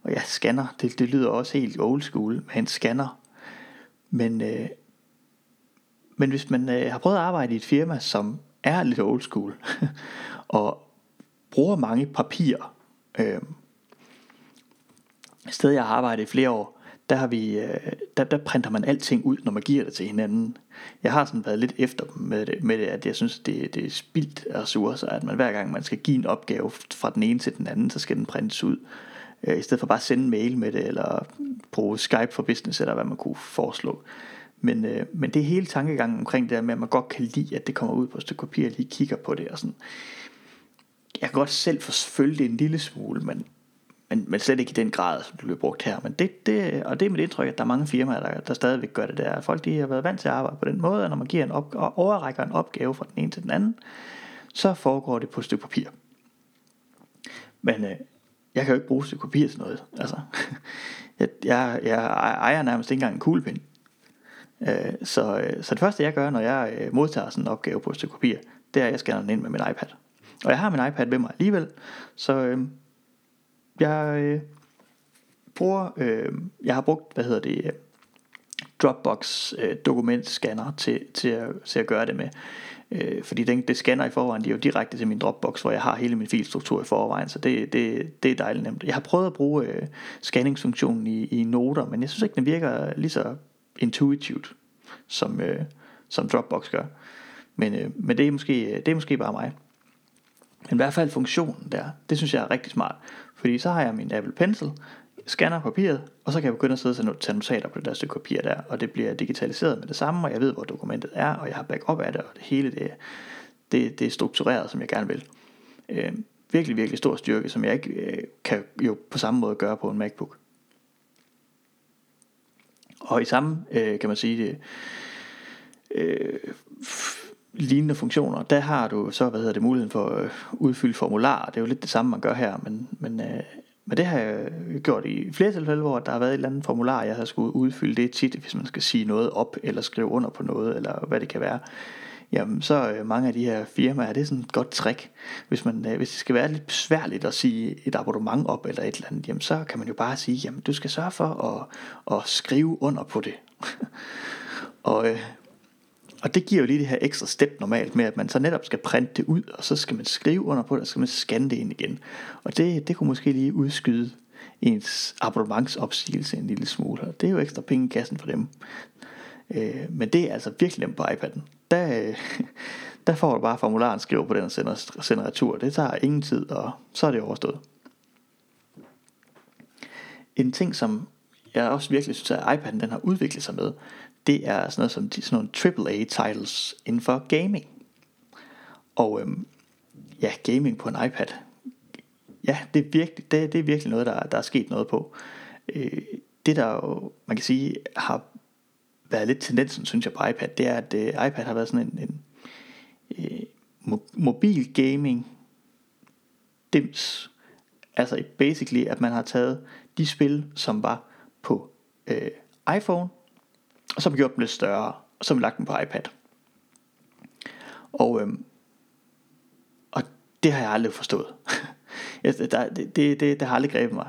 Og ja, scanner, det, det lyder også helt old school med en scanner. Men, øh, men hvis man øh, har prøvet at arbejde i et firma, som er lidt old school, og bruger mange papirer, øh, sted jeg har arbejdet i flere år, der, har vi, øh, der, der printer man alting ud, når man giver det til hinanden. Jeg har sådan været lidt efter med det, med det at jeg synes, det, det er spildt ressourcer, at man hver gang man skal give en opgave fra den ene til den anden, så skal den printes ud. Øh, I stedet for bare at sende mail med det, eller bruge Skype for business, eller hvad man kunne foreslå. Men, øh, men det er hele tankegangen omkring det der med, at man godt kan lide, at det kommer ud på et stykke papir, og lige kigger på det og sådan. Jeg kan godt selv forfølge det en lille smule, men men, men slet ikke i den grad, som det bliver brugt her. Men det, det, og det er mit indtryk, at der er mange firmaer, der, der stadigvæk gør det der. Folk de har været vant til at arbejde på den måde, at når man giver en op, og overrækker en opgave fra den ene til den anden, så foregår det på et stykke papir. Men øh, jeg kan jo ikke bruge et stykke papir til noget. Altså, jeg, jeg, jeg ejer nærmest ikke engang en kuglepind. Øh, så, øh, så det første jeg gør, når jeg øh, modtager sådan en opgave på et stykke papir, det er, at jeg scanner den ind med min iPad. Og jeg har min iPad med mig alligevel, så øh, jeg øh, bruger, øh, jeg har brugt, hvad hedder det, Dropbox øh, dokumentscanner til, til, at, til at gøre det med. Øh, fordi den, det scanner i forvejen, de er jo direkte til min Dropbox, hvor jeg har hele min filstruktur i forvejen, så det, det, det er dejligt nemt. Jeg har prøvet at bruge øh, scanningsfunktionen i, i noter, men jeg synes ikke, den virker lige så intuitivt, som, øh, som Dropbox gør. Men, øh, men det, er måske, det er måske bare mig. Men i hvert fald funktionen der, det synes jeg er rigtig smart. Fordi så har jeg min Apple Pencil, scanner papiret, og så kan jeg begynde at sidde og tage notater på det der stykke papir der, og det bliver digitaliseret med det samme, og jeg ved, hvor dokumentet er, og jeg har backup af det, og det hele det, det, det er struktureret, som jeg gerne vil. Øh, virkelig, virkelig stor styrke, som jeg ikke øh, kan jo på samme måde gøre på en MacBook. Og i samme, øh, kan man sige det, øh, øh lignende funktioner, der har du så, hvad hedder det, muligheden for at øh, udfylde formularer. Det er jo lidt det samme, man gør her, men, men, øh, men det har jeg øh, gjort i flere tilfælde, hvor der har været et eller andet formular, jeg har skulle udfylde det tit, hvis man skal sige noget op, eller skrive under på noget, eller hvad det kan være. Jamen, så øh, mange af de her firmaer, det er sådan et godt trick. Hvis, man, øh, hvis det skal være lidt besværligt at sige et abonnement op, eller et eller andet, jamen, så kan man jo bare sige, jamen, du skal sørge for at, at skrive under på det. og øh, og det giver jo lige det her ekstra step normalt med, at man så netop skal printe det ud, og så skal man skrive under på det, og så skal man scanne det ind igen. Og det, det kunne måske lige udskyde ens abonnementsopsigelse en lille smule. Og det er jo ekstra penge i kassen for dem. Øh, men det er altså virkelig nemt på iPad'en. Der, øh, der får du bare formularen, skriver på den og sender, sender retur. Det tager ingen tid, og så er det overstået. En ting, som jeg også virkelig synes, at iPad'en den har udviklet sig med, det er sådan noget som sådan nogle AAA titles inden for gaming. Og øhm, ja, gaming på en iPad. Ja, det er virkelig, det, det er virkelig noget, der, der er sket noget på. Øh, det der jo, man kan sige, har været lidt tendensen, synes jeg, på iPad, det er, at øh, iPad har været sådan en, en øh, mo- mobil gaming dims. Altså basically, at man har taget de spil, som var på øh, iPhone, og så har man gjort dem lidt større, og så har man lagt dem på iPad. Og, øhm, og det har jeg aldrig forstået. det, det, det, det har aldrig grebet mig.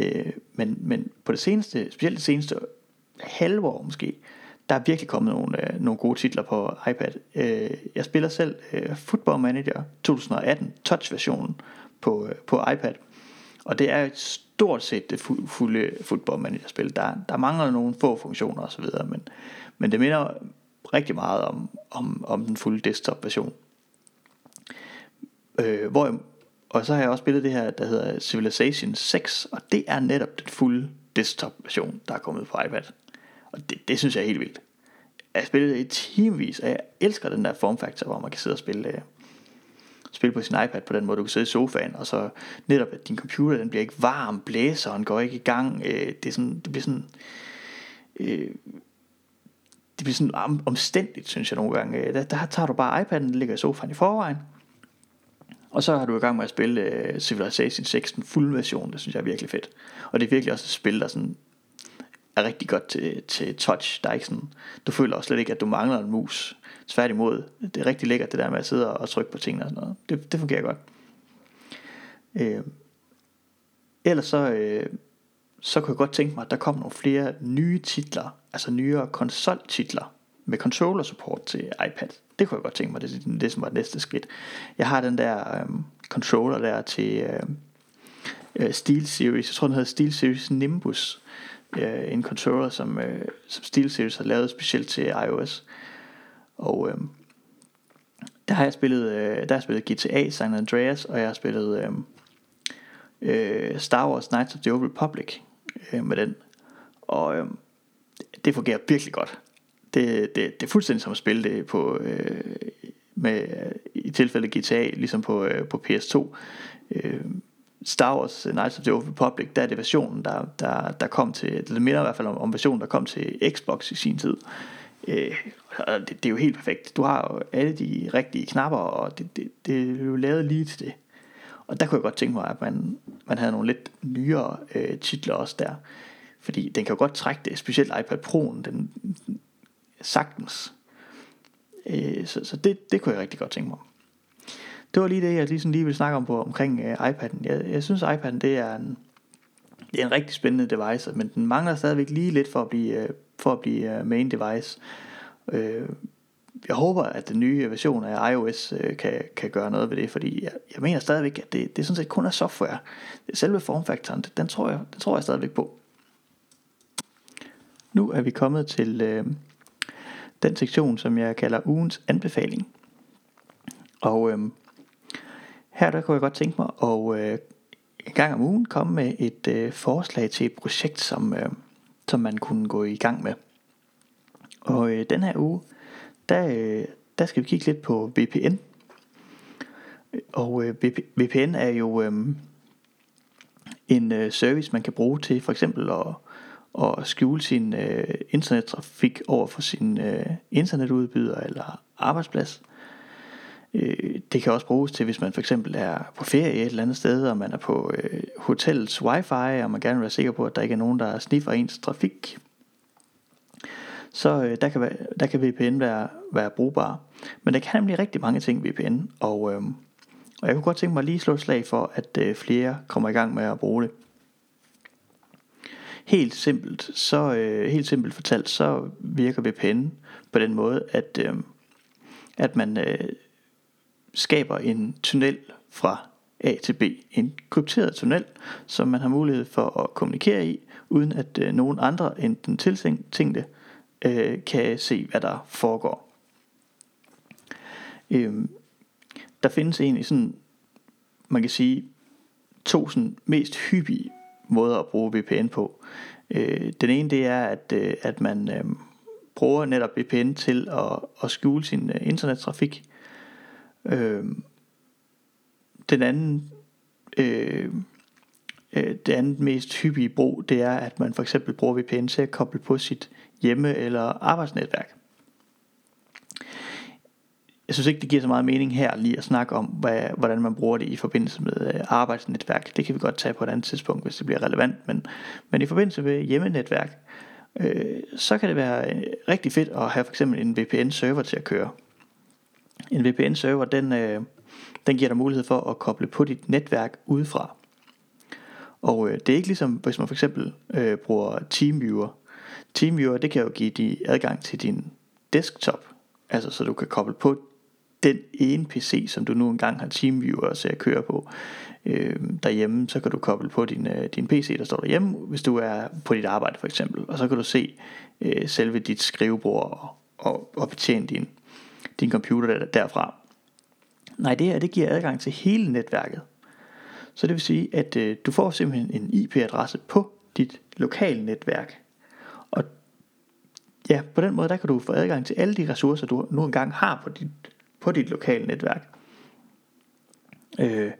Øh, men, men på det seneste, specielt det seneste halve år måske, der er virkelig kommet nogle, øh, nogle gode titler på iPad. Øh, jeg spiller selv øh, Football Manager 2018 touch-versionen på, øh, på iPad. Og det er et stort set det fu- fulde Football Manager spil. Der, der mangler nogle få funktioner osv., men, men det minder rigtig meget om, om, om den fulde desktop version. Øh, hvor og så har jeg også spillet det her, der hedder Civilization 6, og det er netop den fulde desktop version, der er kommet på iPad. Og det, det synes jeg er helt vildt. Jeg har spillet det i timevis, og jeg elsker den der formfaktor, hvor man kan sidde og spille, øh, spille på sin iPad på den måde, du kan sidde i sofaen, og så netop, at din computer, den bliver ikke varm, blæseren går ikke i gang, øh, det, er sådan, det bliver sådan, Øh, det bliver sådan omstændigt, synes jeg nogle gange. Øh, der, der tager du bare iPad'en, den ligger i sofaen i forvejen, og så har du i gang med at spille uh, Civilization 6, den fulde version, det synes jeg er virkelig fedt. Og det er virkelig også et spil, der sådan er rigtig godt til, til touch. Der er ikke sådan, du føler også slet ikke, at du mangler en mus. Tværtimod, det er rigtig lækkert det der med at sidde og trykke på tingene og sådan noget. Det, det fungerer godt. Øh, ellers så, øh, så kunne jeg godt tænke mig, at der kom nogle flere nye titler, altså nyere konsoltitler med controller support til iPad. Det kunne jeg godt tænke mig, det, er det som var det næste skridt. Jeg har den der øh, controller der til øh, SteelSeries, Steel Series, jeg tror den hedder Steel Series Nimbus, øh, en controller, som, øh, som SteelSeries har lavet specielt til iOS. Og øh, der har jeg spillet, øh, der har jeg spillet GTA San Andreas, og jeg har spillet øh, øh, Star Wars Knights of the Old Republic øh, med den. Og øh, det fungerer virkelig godt. Det, det, det er fuldstændig som at spille det på øh, med i tilfælde GTA ligesom på øh, på PS2. Øh, Star Wars Knights of the Old Republic, der er det versionen, der, der, der kom til, det minder i hvert fald om, om versionen, der kom til Xbox i sin tid. Øh, det, det er jo helt perfekt. Du har jo alle de rigtige knapper, og det, det, det er jo lavet lige til det. Og der kunne jeg godt tænke mig, at man, man havde nogle lidt nyere øh, titler også der. Fordi den kan jo godt trække det, specielt iPad Pro'en, den sagtens. Øh, så så det, det kunne jeg rigtig godt tænke mig det var lige det, jeg lige, sådan lige ville snakke om på omkring øh, iPad'en. Jeg, jeg synes, iPad'en det er en, det er en rigtig spændende device, men den mangler stadigvæk lige lidt for at blive, øh, for at blive øh, main device. Øh, jeg håber, at den nye version af iOS øh, kan, kan gøre noget ved det, fordi jeg, jeg mener stadigvæk, at det, det sådan set kun er software. Selve formfaktoren, den tror jeg, den tror jeg stadigvæk på. Nu er vi kommet til øh, den sektion, som jeg kalder ugens anbefaling. Og øh, her der kunne jeg godt tænke mig at øh, en gang om ugen komme med et øh, forslag til et projekt, som, øh, som man kunne gå i gang med. Og øh, den her uge, der, øh, der skal vi kigge lidt på VPN. Og øh, VPN er jo øh, en øh, service, man kan bruge til for eksempel at, at skjule sin øh, internettrafik over for sin øh, internetudbyder eller arbejdsplads. Øh, det kan også bruges til, hvis man for eksempel er på ferie et eller andet sted, og man er på øh, hotellets wifi, og man gerne vil være sikker på, at der ikke er nogen, der sniffer ens trafik. Så øh, der, kan være, der kan VPN være, være brugbar. Men der kan nemlig rigtig mange ting VPN, og, øh, og jeg kunne godt tænke mig at lige slå et slag for, at øh, flere kommer i gang med at bruge det. Helt simpelt, så øh, helt simpelt fortalt, så virker VPN på den måde, at, øh, at man øh, skaber en tunnel fra A til B. En krypteret tunnel, som man har mulighed for at kommunikere i, uden at øh, nogen andre end den tiltænkte øh, kan se, hvad der foregår. Øh, der findes egentlig sådan, man kan sige, to sådan mest hyppige måder at bruge VPN på. Øh, den ene det er, at, øh, at man øh, bruger netop VPN til at, at skjule sin øh, internettrafik. Øh, den anden, øh, øh, det andet mest hyppige brug, det er, at man for eksempel bruger VPN til at koble på sit hjemme- eller arbejdsnetværk. jeg synes ikke, det giver så meget mening her lige at snakke om, hvad, hvordan man bruger det i forbindelse med øh, arbejdsnetværk. Det kan vi godt tage på et andet tidspunkt, hvis det bliver relevant. Men, men i forbindelse med hjemmenetværk, øh, så kan det være øh, rigtig fedt at have for eksempel en VPN-server til at køre. En VPN-server, den, øh, den giver dig mulighed for at koble på dit netværk udefra. Og øh, det er ikke ligesom, hvis man for eksempel øh, bruger TeamViewer. TeamViewer, det kan jo give dig adgang til din desktop, altså så du kan koble på den ene PC, som du nu engang har TeamViewer til at køre på øh, derhjemme, så kan du koble på din, øh, din PC, der står derhjemme, hvis du er på dit arbejde for eksempel, og så kan du se øh, selve dit skrivebord og, og, og betjene din, din computer der, derfra. Nej, det her det giver adgang til hele netværket. Så det vil sige, at øh, du får simpelthen en IP-adresse på dit lokale netværk. Ja, på den måde der kan du få adgang til alle de ressourcer, du nu engang har på dit, på dit lokale netværk. Øh,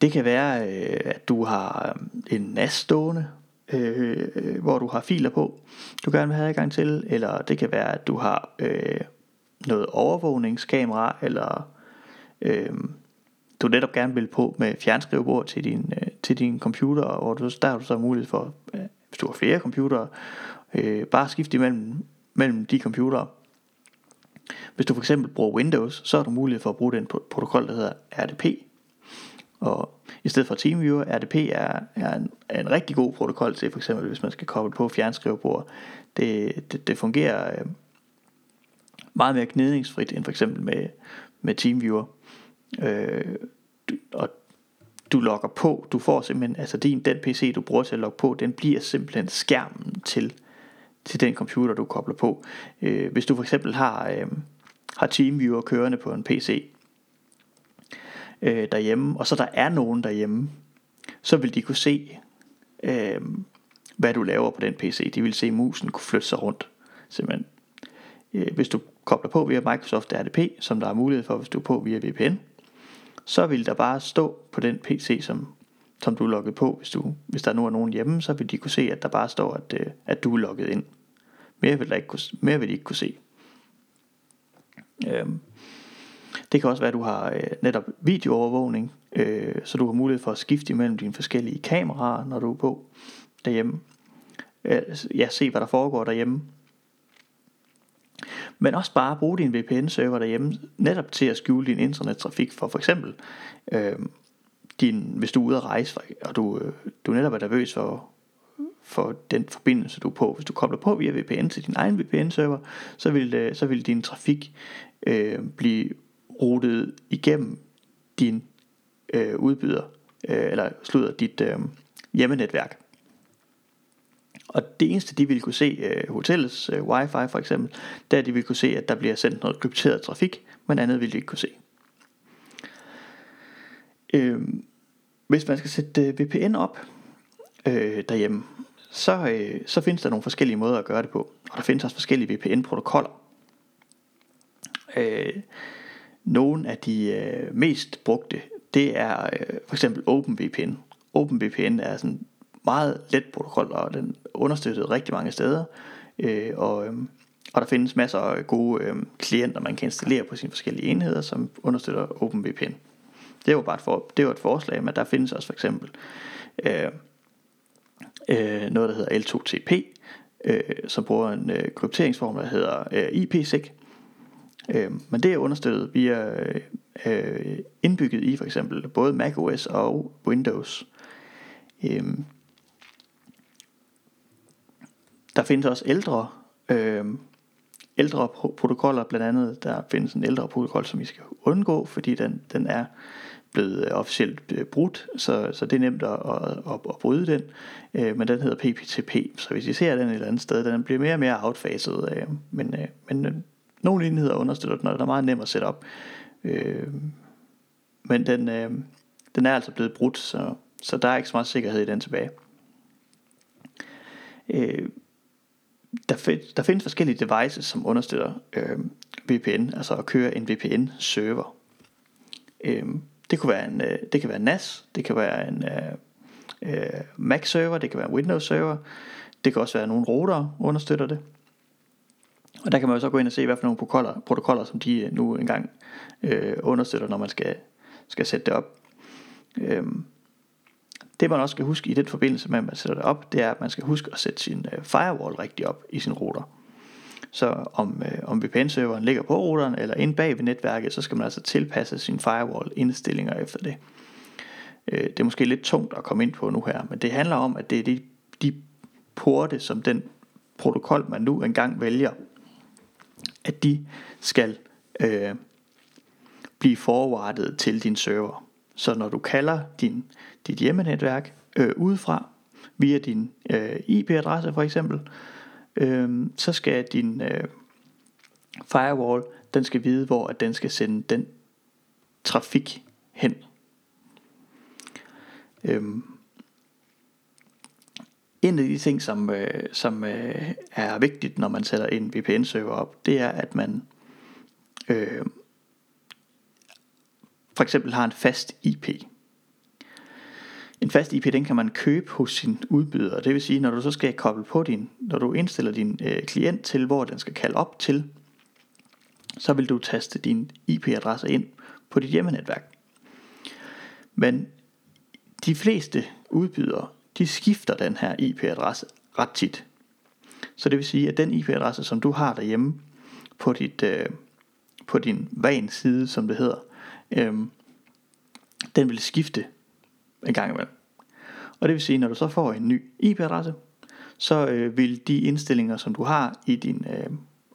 det kan være, øh, at du har øh, en NAS stående, øh, hvor du har filer på, du gerne vil have adgang til, eller det kan være, at du har øh, noget overvågningskamera, eller øh, du netop gerne vil på med fjernskrivebord til din, øh, til din computer, og du, der har du så mulighed for, øh, hvis du har flere computere, øh, bare skifte imellem mellem de computere. Hvis du for eksempel bruger Windows, så har du mulighed for at bruge den protokol, der hedder RDP. Og i stedet for TeamViewer, RDP er, er, en, er en rigtig god protokol til for eksempel, hvis man skal koble på fjernskrivebord. Det, det, det fungerer øh, meget mere gnidningsfrit end for eksempel med, med TeamViewer. Øh, og du logger på, du får simpelthen, altså din, den PC du bruger til at logge på, den bliver simpelthen skærmen til, til den computer du kobler på. Øh, hvis du for eksempel har, øh, har TeamViewer kørende på en PC øh, derhjemme, og så der er nogen derhjemme, så vil de kunne se, øh, hvad du laver på den PC. De vil se musen kunne flytte sig rundt, simpelthen. Øh, hvis du kobler på via Microsoft RDP, som der er mulighed for, hvis du er på via VPN, så vil der bare stå på den PC, som, som du er logget på. Hvis, du, hvis der nu er nogen hjemme, så vil de kunne se, at der bare står, at, øh, at du er logget ind. Mere vil, der ikke kunne, mere vil de ikke kunne se. Øhm, det kan også være, at du har øh, netop videoovervågning, øh, så du har mulighed for at skifte imellem dine forskellige kameraer, når du er på derhjemme. Øh, ja, se hvad der foregår derhjemme. Men også bare bruge din VPN-server derhjemme, netop til at skjule din internettrafik for for eksempel, øh, din, hvis du er ude at rejse, og du, øh, du netop er nervøs for, for den forbindelse, du er på. Hvis du kobler på via VPN til din egen VPN-server, så vil, øh, så vil din trafik øh, blive rutet igennem din øh, udbyder, øh, eller slutter dit øh, hjemmenetværk. Og det eneste de vil kunne se, øh, hotellets øh, wifi for eksempel, det er at de vil kunne se, at der bliver sendt noget krypteret trafik, men andet vil de ikke kunne se. Øh, hvis man skal sætte øh, VPN op øh, derhjemme, så, øh, så findes der nogle forskellige måder at gøre det på. Og der findes også forskellige VPN-protokoller. Øh, nogle af de øh, mest brugte, det er øh, for eksempel OpenVPN. OpenVPN er sådan meget let protokol, og den understøttet rigtig mange steder. Øh, og, øh, og der findes masser af gode øh, klienter, man kan installere på sine forskellige enheder, som understøtter OpenVPN. Det var bare et, for, det var et forslag, men der findes også for eksempel øh, øh, noget, der hedder L2TP, øh, som bruger en øh, krypteringsform, der hedder øh, IPsec. Øh, men det er understøttet via øh, indbygget i for eksempel både macOS og Windows. Øh, der findes også ældre øh, ældre protokoller, blandt andet der findes en ældre protokol, som I skal undgå, fordi den, den er blevet øh, officielt øh, brudt, så, så det er nemt at, at, at, at bryde den, øh, men den hedder PPTP, så hvis I ser den et eller andet sted, den bliver mere og mere outfaset, øh, men, øh, men øh, nogle enheder understøtter den, og den er meget nem at sætte op, øh, men den, øh, den er altså blevet brudt, så, så der er ikke så meget sikkerhed i den tilbage. Øh, der, find, der findes forskellige devices, som understøtter øh, VPN, altså at køre en VPN-server. Øh, det kunne være en, øh, det kan være en NAS, det kan være en øh, øh, Mac server, det kan være en Windows server, det kan også være nogle router understøtter det. Og der kan man jo så gå ind og se, hvad for nogle protokoller, protokoller som de øh, nu engang øh, understøtter, når man skal, skal sætte det op. Øhm, det man også skal huske i den forbindelse med, at man sætter det op, det er, at man skal huske at sætte sin øh, firewall rigtigt op i sin router. Så om, øh, om VPN-serveren ligger på routeren eller inde bag ved netværket, så skal man altså tilpasse sin firewall indstillinger efter det. Øh, det er måske lidt tungt at komme ind på nu her, men det handler om, at det er de, de porte, som den protokol, man nu engang vælger, at de skal øh, blive forwardet til din server. Så når du kalder din, dit hjemmenetværk øh, udefra, via din øh, IP-adresse for eksempel, øh, Øhm, så skal din øh, firewall, den skal vide, hvor at den skal sende den trafik hen. Øhm, en af de ting, som, øh, som øh, er vigtigt, når man sætter en VPN-server op, det er, at man øh, for eksempel har en fast IP. En fast IP, den kan man købe hos sin udbyder. Det vil sige, når du så skal koble på din, når du indstiller din øh, klient til, hvor den skal kalde op til, så vil du taste din IP-adresse ind på dit hjemmenetværk. Men de fleste udbydere, de skifter den her IP-adresse ret tit. Så det vil sige, at den IP-adresse, som du har derhjemme på, dit, øh, på din van side, som det hedder, øh, den vil skifte en gang imellem. Og det vil sige, når du så får en ny IP-adresse, så øh, vil de indstillinger, som du har i din øh,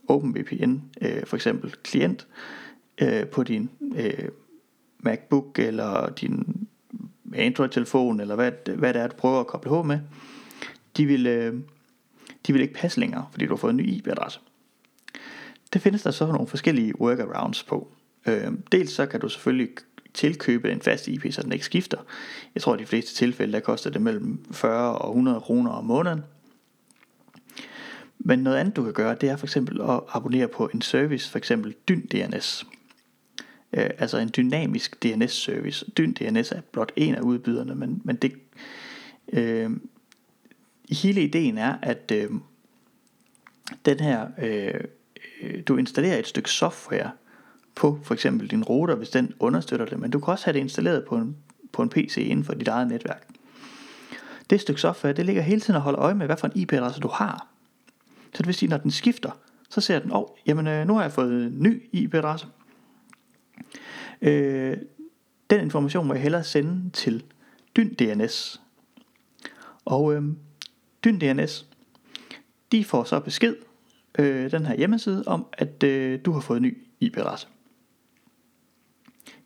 OpenVPN, øh, for eksempel klient, øh, på din øh, MacBook eller din Android-telefon, eller hvad, hvad det er, du prøver at koble H med, de vil, øh, de vil ikke passe længere, fordi du har fået en ny IP-adresse. Det findes der så nogle forskellige workarounds på. Øh, dels så kan du selvfølgelig tilkøbe en fast IP, så den ikke skifter. Jeg tror, at i de fleste tilfælde, der koster det mellem 40 og 100 kroner om måneden. Men noget andet, du kan gøre, det er for eksempel at abonnere på en service, for eksempel DynDNS. Øh, altså en dynamisk DNS-service. Dyn DNS er blot en af udbyderne, men, men det, øh, hele ideen er, at øh, den her, øh, øh du installerer et stykke software på for eksempel din router, hvis den understøtter det, men du kan også have det installeret på en, på en PC inden for dit eget netværk. Det stykke software, det ligger hele tiden og holder øje med, hvad for en IP-adresse du har. Så det vil sige, når den skifter, så ser den, åh, oh, jamen øh, nu har jeg fået en ny IP-adresse. Øh, den information må jeg hellere sende til Dyn DNS. Og øh, DynDNS, de får så besked, øh, den her hjemmeside, om at øh, du har fået en ny IP-adresse.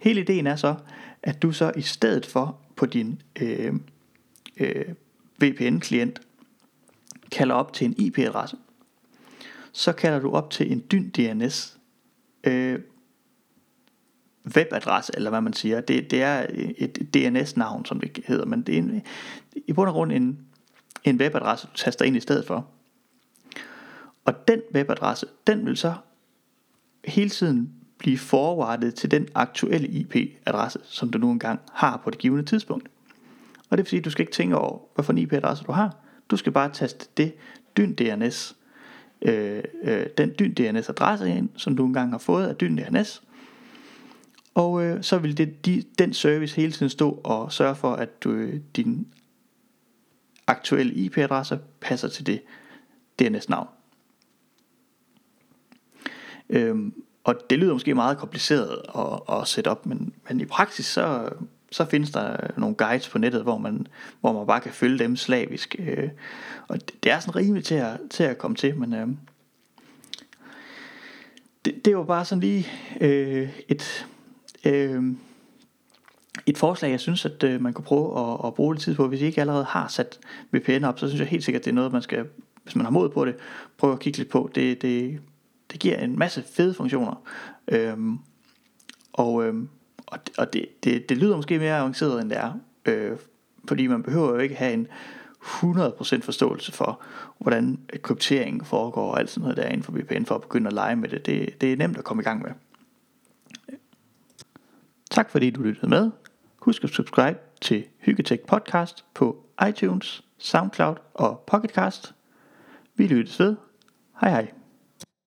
Hele ideen er så, at du så i stedet for på din øh, øh, VPN-klient kalder op til en IP-adresse, så kalder du op til en dyn DNS øh, webadresse, eller hvad man siger. Det, det er et DNS-navn, som det hedder, men det er en, i bund og grund en, en webadresse, du taster ind i stedet for. Og den webadresse, den vil så hele tiden blive forwardet til den aktuelle IP-adresse, som du nu engang har på det givende tidspunkt. Og det vil sige, at du skal ikke tænke over, hvad for en IP-adresse du har. Du skal bare taste det dyn DNS, øh, øh, den dyn DNS adresse ind, som du engang har fået af dyn DNS. Og øh, så vil det, de, den service hele tiden stå og sørge for, at du, øh, din aktuelle IP-adresse passer til det DNS-navn. Øhm, og det lyder måske meget kompliceret at, at sætte op, men, men i praksis så, så findes der nogle guides på nettet, hvor man, hvor man bare kan følge dem slavisk. Øh, og det, det er sådan rimeligt til at, til at komme til, men øh, det, det var bare sådan lige øh, et, øh, et forslag, jeg synes, at øh, man kunne prøve at, at bruge lidt tid på. Hvis I ikke allerede har sat VPN op, så synes jeg helt sikkert, det er noget, man skal, hvis man har mod på det, prøve at kigge lidt på. Det, det, det giver en masse fede funktioner. Øhm, og øhm, og, og det, det, det lyder måske mere avanceret, end det er. Øh, fordi man behøver jo ikke have en 100% forståelse for, hvordan kryptering foregår og alt sådan noget der inden for VPN, for at begynde at lege med det. det. Det er nemt at komme i gang med. Tak fordi du lyttede med. Husk at subscribe til Hyggetech Podcast på iTunes, SoundCloud og Pocketcast. Vi lyttes ved. Hej hej.